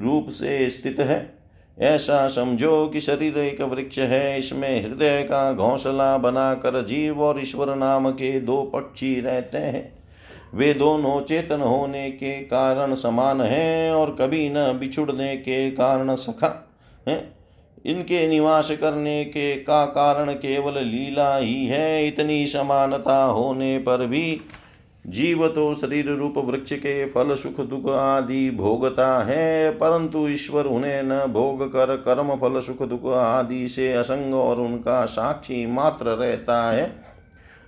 रूप से स्थित है। ऐसा समझो कि शरीर एक वृक्ष है। इसमें हृदय का घोंसला बनाकर जीव और ईश्वर नाम के दो पक्षी रहते हैं। वे दोनों चेतन होने के कारण समान हैं और कभी न बिछुड़ने के कारण सखा हैं। इनके निवास करने के का कारण केवल लीला ही है, इतनी समानता होने पर भी जीव तो शरीर रूप वृक्ष के फल, सुख, दुख आदि भोगता है, परंतु ईश्वर उन्हें न भोग कर कर्म, फल, सुख, दुख आदि से असंग और उनका साक्षी मात्र रहता है।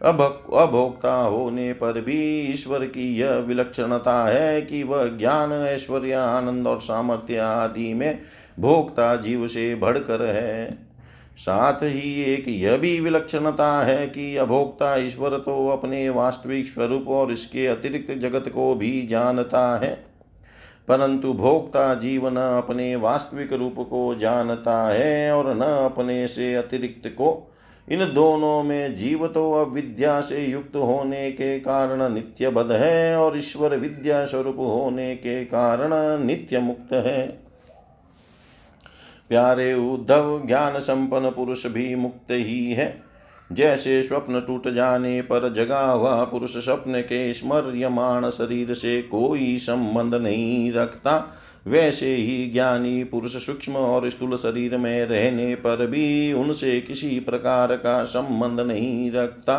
अब अभोक्ता होने पर भी ईश्वर की यह विलक्षणता है कि वह ज्ञान, ऐश्वर्य, आनंद और सामर्थ्य आदि में भोक्ता जीव से बढ़कर है। साथ ही एक यह भी विलक्षणता है कि अभोक्ता ईश्वर तो अपने वास्तविक स्वरूप और इसके अतिरिक्त जगत को भी जानता है, परंतु भोक्ता जीव न अपने वास्तविक रूप को जानता है और न अपने से अतिरिक्त को। इन दोनों में जीव तो अविद्या से युक्त होने के कारण नित्य बद है और ईश्वर विद्या स्वरूप होने के कारण नित्य मुक्त है। प्यारे उद्धव, ज्ञान संपन्न पुरुष भी मुक्त ही है। जैसे स्वप्न टूट जाने पर जगा हुआ पुरुष स्वप्न के स्मर्यमाण शरीर से कोई संबंध नहीं रखता। वैसे ही ज्ञानी पुरुष सूक्ष्म और स्थूल शरीर में रहने पर भी उनसे किसी प्रकार का संबंध नहीं रखता।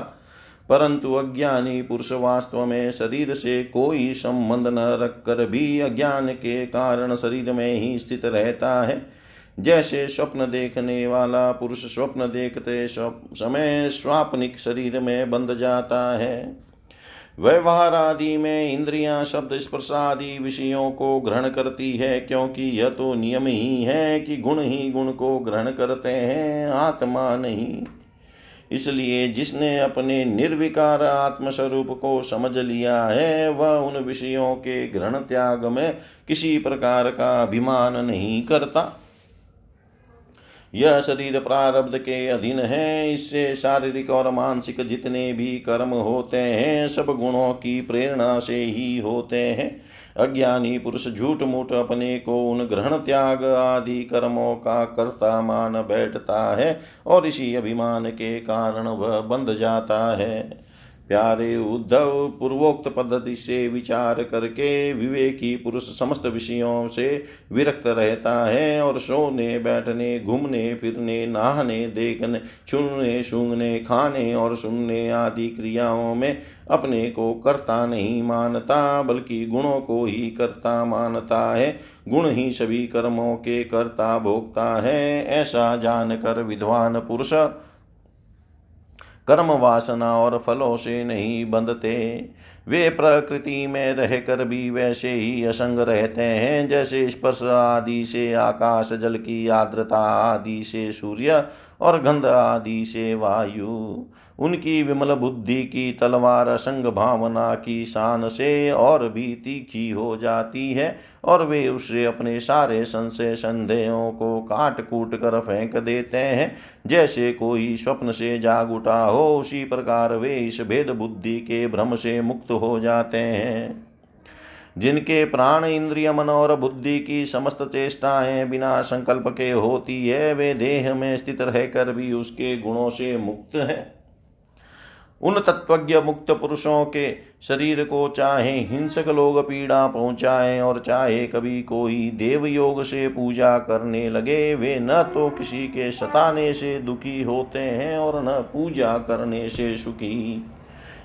परंतु अज्ञानी पुरुष वास्तव में शरीर से कोई संबंध न रखकर भी अज्ञान के कारण शरीर में ही स्थित रहता है। जैसे स्वप्न देखने वाला पुरुष स्वप्न देखते समय स्वापनिक शरीर में बंध जाता है। व्यवहार आदि में इंद्रियाँ, शब्द स्पर्श आदि विषयों को ग्रहण करती है, क्योंकि यह तो नियम ही है कि गुण ही गुण को ग्रहण करते हैं, आत्मा नहीं। इसलिए जिसने अपने निर्विकार आत्मस्वरूप को समझ लिया है, वह उन विषयों के ग्रहण त्याग में किसी प्रकार का अभिमान नहीं करता। यह शरीर प्रारब्ध के अधीन है। इससे शारीरिक और मानसिक जितने भी कर्म होते हैं, सब गुणों की प्रेरणा से ही होते हैं। अज्ञानी पुरुष झूठ मूठ अपने को उन ग्रहण त्याग आदि कर्मों का कर्ता मान बैठता है और इसी अभिमान के कारण वह बंध जाता है। प्यारे उद्धव, पूर्वोक्त पद्धति से विचार करके विवेकी पुरुष समस्त विषयों से विरक्त रहता है और सोने, बैठने, घूमने, फिरने, नहाने, देखने छूने सूंघने, खाने और सुनने आदि क्रियाओं में अपने को करता नहीं मानता, बल्कि गुणों को ही करता मानता है। गुण ही सभी कर्मों के कर्ता भोगता है, ऐसा जानकर विद्वान पुरुष कर्म वासना और फलों से नहीं बंधते। वे प्रकृति में रहकर भी वैसे ही असंग रहते हैं, जैसे स्पर्श आदि से आकाश, जल की आर्द्रता आदि से सूर्य और गंध आदि से वायु। उनकी विमल बुद्धि की तलवार संग भावना की शान से और भी तीखी हो जाती है, और वे उससे अपने सारे संशय संदेहों को काट कूट कर फेंक देते हैं। जैसे कोई स्वप्न से जाग उठा हो, उसी प्रकार वे इस भेद बुद्धि के भ्रम से मुक्त हो जाते हैं। जिनके प्राण इंद्रिय, मन और बुद्धि की समस्त चेष्टाएँ बिना संकल्प के होती है, वे देह में स्थित रहकर भी उसके गुणों से मुक्त है। उन तत्वज्ञ मुक्त पुरुषों के शरीर को चाहे हिंसक लोग पीड़ा पहुंचाएँ और चाहे कभी कोई देव योग से पूजा करने लगे, वे न तो किसी के सताने से दुखी होते हैं और न पूजा करने से सुखी।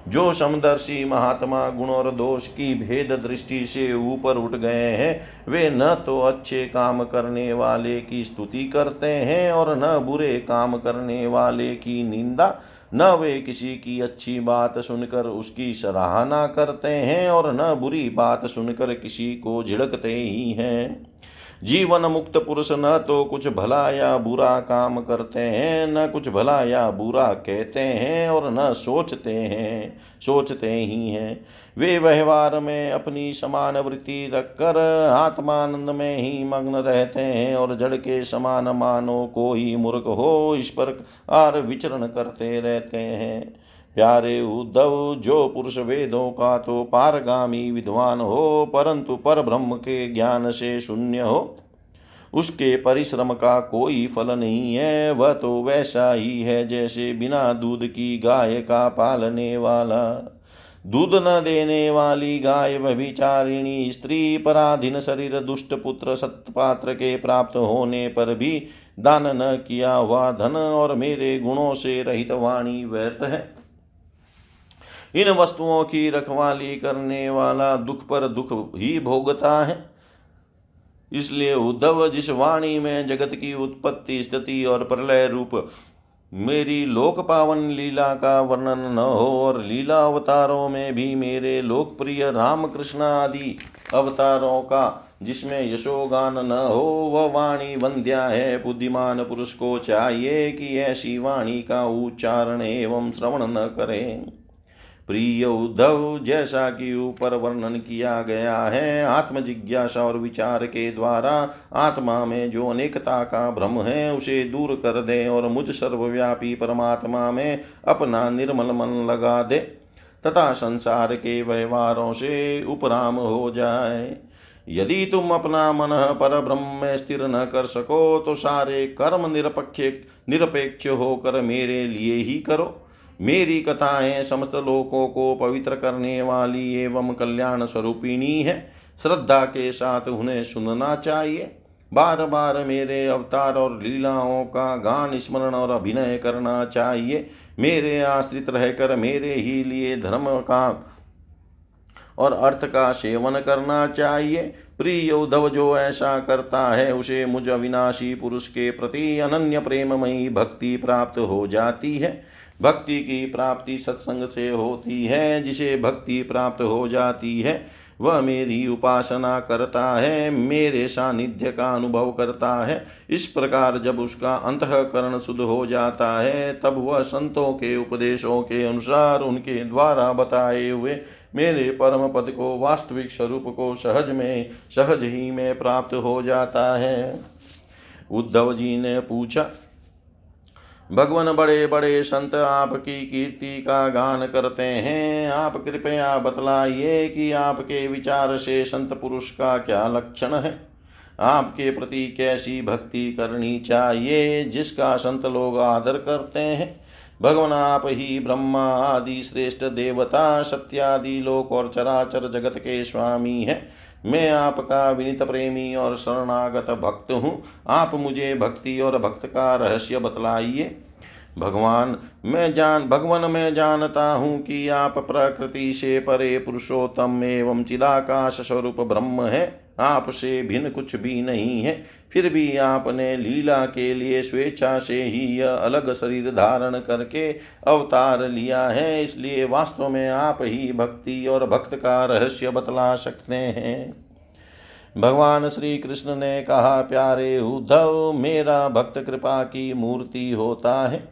जो समदर्शी महात्मा गुण और दोष की भेद दृष्टि से ऊपर उठ गए हैं, वे न तो अच्छे काम करने वाले की स्तुति करते हैं और न बुरे काम करने वाले की निंदा, न वे किसी की अच्छी बात सुनकर उसकी सराहना करते हैं और न बुरी बात सुनकर किसी को झिड़कते ही हैं। जीवन मुक्त पुरुष न तो कुछ भला या बुरा काम करते हैं, न कुछ भला या बुरा कहते हैं और न सोचते हैं, सोचते ही हैं। वे व्यवहार में अपनी समान वृत्ति रखकर आत्मानंद में ही मग्न रहते हैं और जड़ के समान मानो को ही मूर्ख हो, इस पर आर विचरण करते रहते हैं। प्यारे उद्धव, जो पुरुष वेदों का तो पारगामी विद्वान हो, परंतु पर ब्रह्म के ज्ञान से शून्य हो। उसके परिश्रम का कोई फल नहीं है, वह तो वैसा ही है जैसे बिना दूध की गाय का पालने वाला। दूध न देने वाली गाय व्यभिचारिणी स्त्री, पराधीन शरीर, दुष्ट पुत्र, सत्पात्र के प्राप्त होने पर भी दान न किया हुआ धन और मेरे गुणों से रहित वाणी व्यर्थ है। इन वस्तुओं की रखवाली करने वाला दुख पर दुख ही भोगता है। इसलिए उद्धव, जिस वाणी में जगत की उत्पत्ति, स्थिति और प्रलय रूप मेरी लोक पावन लीला का वर्णन न हो और लीला अवतारों में भी मेरे लोकप्रिय राम कृष्ण आदि अवतारों का, जिसमें यशोगान न हो, वह वाणी वंद्या है। बुद्धिमान पुरुष को चाहिए कि ऐसी वाणी का उच्चारण एवं श्रवण न करें। प्रिय उद्धव जैसा कि ऊपर वर्णन किया गया है आत्म जिज्ञासा और विचार के द्वारा। आत्मा में जो अनेकता का भ्रम है, उसे दूर कर दे और मुझ सर्वव्यापी परमात्मा में अपना निर्मल मन लगा दे, तथा संसार के व्यवहारों से उपराम हो जाए। यदि तुम अपना मन पर ब्रह्म में स्थिर न कर सको तो सारे कर्म निरपेक्ष निरपेक्ष होकर मेरे लिए ही करो। मेरी कथाएँ समस्त लोकों को पवित्र करने वाली एवं कल्याण स्वरूपिणी है। श्रद्धा के साथ उन्हें सुनना चाहिए। बार बार मेरे अवतार और लीलाओं का गान स्मरण और अभिनय करना चाहिए। मेरे आश्रित रहकर मेरे ही लिए धर्म का और अर्थ का सेवन करना चाहिए। प्रिय उद्धव जो ऐसा करता है, उसे मुझ अविनाशी पुरुष के प्रति अनन्य प्रेममयी भक्ति प्राप्त हो जाती है। भक्ति की प्राप्ति सत्संग से होती है, जिसे भक्ति प्राप्त हो जाती है, वह मेरी उपासना करता है, मेरे सानिध्य का अनुभव करता है। इस प्रकार जब उसका अंतकरण शुद्ध हो जाता है, तब वह संतों के उपदेशों के अनुसार उनके द्वारा बताए हुए मेरे परम पद को वास्तविक स्वरूप को सहज में, सहज ही में प्राप्त हो जाता है। उद्धव जी ने पूछा भगवान बड़े बड़े संत आपकी कीर्ति का गान करते हैं। आप कृपया बतलाइए कि आपके विचार से संत पुरुष का क्या लक्षण है? आपके प्रति कैसी भक्ति करनी चाहिए, जिसका संत लोग आदर करते हैं? भगवान आप ही ब्रह्मा आदि श्रेष्ठ देवता, सत्यादि लोक और चराचर जगत के स्वामी हैं। मैं आपका विनित प्रेमी और शरणागत भक्त हूँ। आप मुझे भक्ति और भक्त का रहस्य बतलाइए। भगवान, मैं जान, भगवान, मैं जानता हूँ कि आप प्रकृति से परे पुरुषोत्तम एवं चिदाकाश स्वरूप ब्रह्म है। आपसे भिन्न कुछ भी नहीं है। फिर भी आपने लीला के लिए स्वेच्छा से ही यह अलग शरीर धारण करके अवतार लिया है। इसलिए वास्तव में आप ही भक्ति और भक्त का रहस्य बतला सकते हैं। भगवान श्री कृष्ण ने कहा, प्यारे उद्धव, मेरा भक्त कृपा की मूर्ति होता है।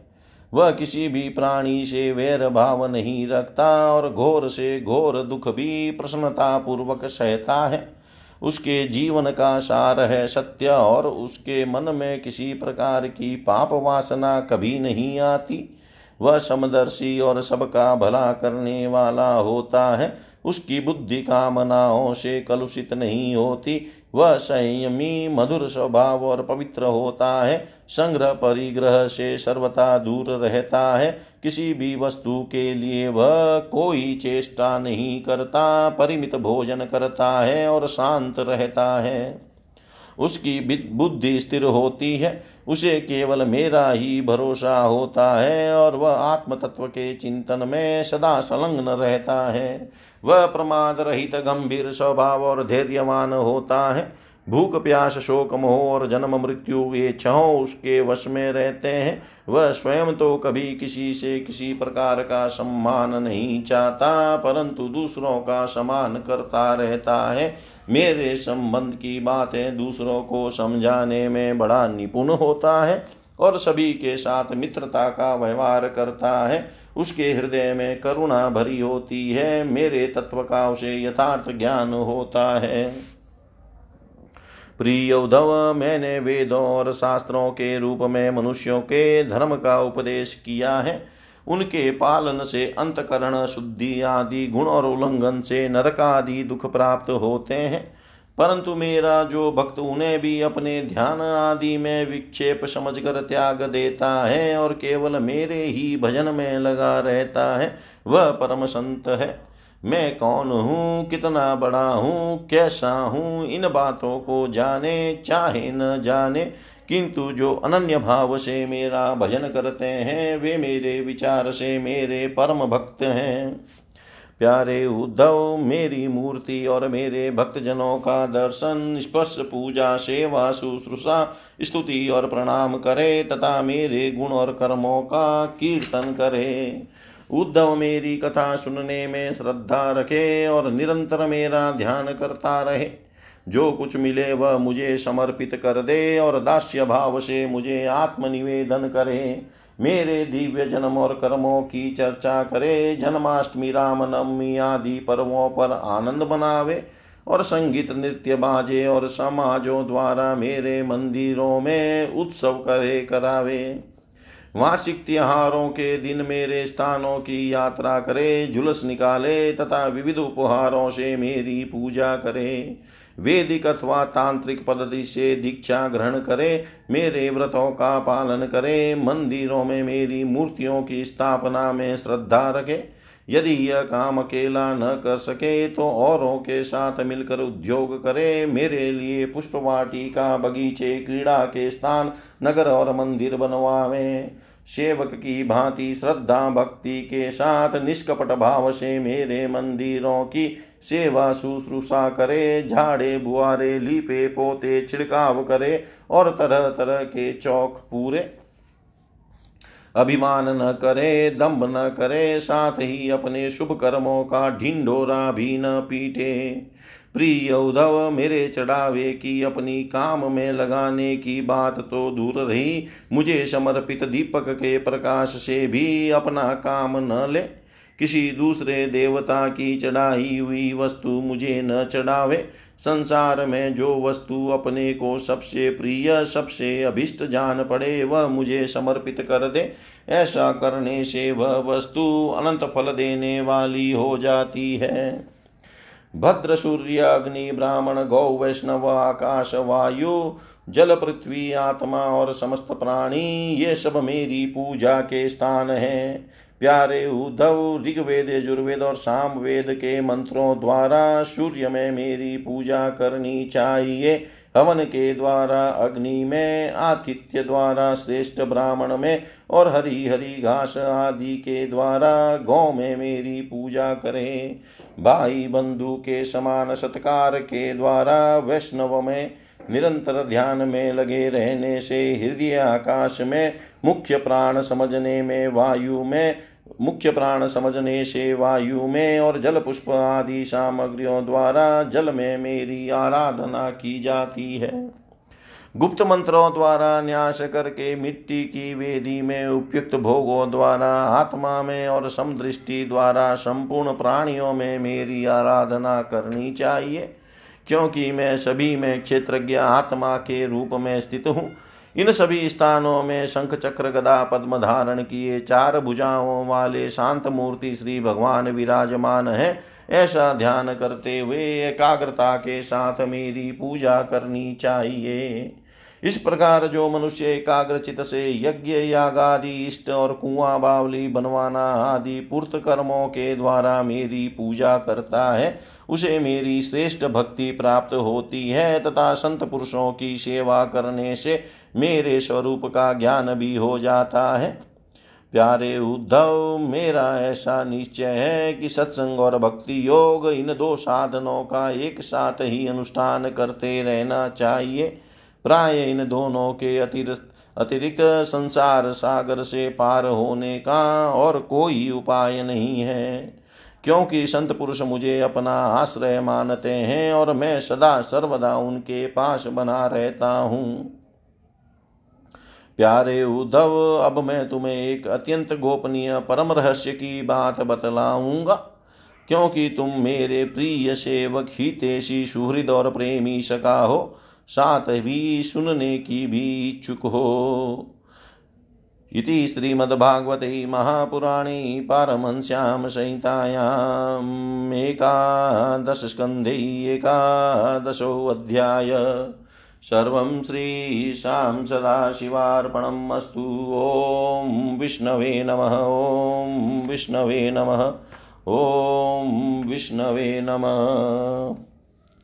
वह किसी भी प्राणी से वैर भाव नहीं रखता और घोर से घोर दुख भी प्रसन्नता पूर्वक सहता है। उसके जीवन का सार है सत्य और उसके मन में किसी प्रकार की पाप वासना कभी नहीं आती। वह समदर्शी और सबका भला करने वाला होता है। उसकी बुद्धि कामनाओं से कलुषित नहीं होती। वह संयमी, मधुर स्वभाव और पवित्र होता है। संग्रह परिग्रह से सर्वथा दूर रहता है। किसी भी वस्तु के लिए वह कोई चेष्टा नहीं करता, परिमित भोजन करता है और शांत रहता है। उसकी बुद्धि स्थिर होती है, उसे केवल मेरा ही भरोसा होता है और वह आत्म तत्व के चिंतन में सदा संलग्न रहता है। वह प्रमाद रहित गंभीर स्वभाव और धैर्यवान होता है भूख प्यास शोक मोह और जन्म मृत्यु, ये छो उसके वश में रहते हैं। वह स्वयं तो कभी किसी से किसी प्रकार का सम्मान नहीं चाहता, परंतु दूसरों का सम्मान करता रहता है। मेरे संबंध की बातें दूसरों को समझाने में बड़ा निपुण होता है और सभी के साथ मित्रता का व्यवहार करता है। उसके हृदय में करुणा भरी होती है, मेरे तत्व का उसे यथार्थ ज्ञान होता है। प्रिय उद्धव मैंने वेदों और शास्त्रों के रूप में मनुष्यों के धर्म का उपदेश किया है। उनके पालन से अंतकरण, शुद्धि आदि गुण और उल्लंघन से नरक आदि दुख प्राप्त होते हैं। परंतु मेरा जो भक्त उन्हें भी अपने ध्यान आदि में विक्षेप समझकर त्याग देता है और केवल मेरे ही भजन में लगा रहता है, वह परम संत है। मैं कौन हूँ, कितना बड़ा हूँ, कैसा हूँ, इन बातों को जाने, चाहे न जाने। किंतु जो अनन्य भाव से मेरा भजन करते हैं, वे मेरे विचार से मेरे परम भक्त हैं। प्यारे उद्धव, मेरी मूर्ति और मेरे भक्तजनों का दर्शन, स्पर्श, पूजा, सेवा, शुश्रूषा, स्तुति और प्रणाम करे, तथा मेरे गुण और कर्मों का कीर्तन करे। उद्धव मेरी कथा सुनने में श्रद्धा रखे और निरंतर मेरा ध्यान करता रहे। जो कुछ मिले वह मुझे समर्पित कर दे और दास्य भाव से मुझे आत्मनिवेदन करे। मेरे दिव्य जन्म और कर्मों की चर्चा करे। जन्माष्टमी राम नवमी आदि पर्वों पर आनंद बनावे और संगीत, नृत्य, बाजे और समाजों द्वारा मेरे मंदिरों में उत्सव करे, करावे। वार्षिक त्योहारों के दिन मेरे स्थानों की यात्रा करे जुलस निकाले, तथा विविध उपहारों से मेरी पूजा करे। वेदिक अथवा तांत्रिक पद्धति से दीक्षा ग्रहण करे, मेरे व्रतों का पालन करे, मंदिरों में मेरी मूर्तियों की स्थापना में श्रद्धा रखे। यदि यह काम अकेला न कर सके तो औरों के साथ मिलकर उद्योग करे। मेरे लिए पुष्पवाटी का बगीचे, क्रीड़ा के स्थान, नगर और मंदिर बनवावे। सेवक की भांति श्रद्धा, भक्ति के साथ निष्कपट भाव से मेरे मंदिरों की सेवा शुश्रूषा करे, झाड़े, बुआरे, लीपे, पोते, छिड़काव करे और तरह तरह के चौक पूरे। अभिमान न करे, दम्भ न करे, साथ ही अपने शुभ कर्मों का ढिंडोरा भी न पीटे। प्रिय उद्धव, मेरे चढ़ावे की अपनी काम में लगाने की बात तो दूर रही। मुझे समर्पित दीपक के प्रकाश से भी अपना काम न ले। किसी दूसरे देवता की चढ़ाई हुई वस्तु मुझे न चढ़ावे। संसार में जो वस्तु अपने को सबसे प्रिय, सबसे अभिष्ट जान पड़े, वह मुझे समर्पित कर दे। ऐसा करने से वह वस्तु अनंत फल देने वाली हो जाती है। भद्र सूर्य अग्नि ब्राह्मण, गौ, वैष्णव, आकाश, वायु, जल, पृथ्वी, आत्मा और समस्त प्राणी, ये सब मेरी पूजा के स्थान हैं। प्यारे उद्धव, ऋग्वेद, यजुर्वेद और साम वेद के मंत्रों द्वारा सूर्य में मेरी पूजा करनी चाहिए। हवन के द्वारा, अग्नि में, आतिथ्य द्वारा, श्रेष्ठ ब्राह्मण में और हरी हरी घास आदि के द्वारा गौ में मेरी पूजा करें। भाई बंधु के समान सत्कार के द्वारा वैष्णव में निरंतर ध्यान में लगे रहने से हृदय आकाश में, मुख्य प्राण समझने में, वायु में, मुख्य प्राण समझने से वायु में और जल पुष्प आदि सामग्रियों द्वारा जल में मेरी आराधना की जाती है। गुप्त मंत्रों द्वारा न्यास करके मिट्टी की वेदी में उपयुक्त भोगों द्वारा, आत्मा में और समदृष्टि द्वारा संपूर्ण प्राणियों में मेरी आराधना करनी चाहिए। क्योंकि मैं सभी में क्षेत्रज्ञ आत्मा के रूप में स्थित हूँ। इन सभी स्थानों में शंख चक्र गदा पद्म धारण किए चार भुजाओं वाले शांत मूर्ति श्री भगवान विराजमान है। ऐसा ध्यान करते हुए एकाग्रता के साथ मेरी पूजा करनी चाहिए। इस प्रकार जो मनुष्य एकाग्रचित से यज्ञ यागादि इष्ट और कुआँ, बावली, बनवाना आदि पूर्त कर्मों के द्वारा मेरी पूजा करता है, उसे मेरी श्रेष्ठ भक्ति प्राप्त होती है तथा संत पुरुषों की सेवा करने से मेरे स्वरूप का ज्ञान भी हो जाता है। प्यारे उद्धव, मेरा ऐसा निश्चय है कि सत्संग और भक्ति योग इन दो साधनों का एक साथ ही अनुष्ठान करते रहना चाहिए। प्राय इन दोनों के अतिरिक्त अतिरिक्त संसार सागर से पार होने का और कोई उपाय नहीं है। क्योंकि संत पुरुष मुझे अपना आश्रय मानते हैं और मैं सदा सर्वदा उनके पास बना रहता हूँ। प्यारे उद्धव, अब मैं तुम्हें एक अत्यंत गोपनीय परम रहस्य की बात बतलाऊँगा। क्योंकि तुम मेरे प्रिय सेवक ही तेसी सुहृद और प्रेमी सका हो साथ भी सुनने की भी इच्छुक हो। इति श्रीमद्भागवते महापुराणे पारमहंस्यां संहितायाम् एकादशस्कन्धे एकादशोऽध्याय। सर्वं श्रीशां सदाशिवार्पणम् अस्तु। ॐ विष्णवे नमः, ॐ विष्णवे नमः, ॐ विष्णवे नमः।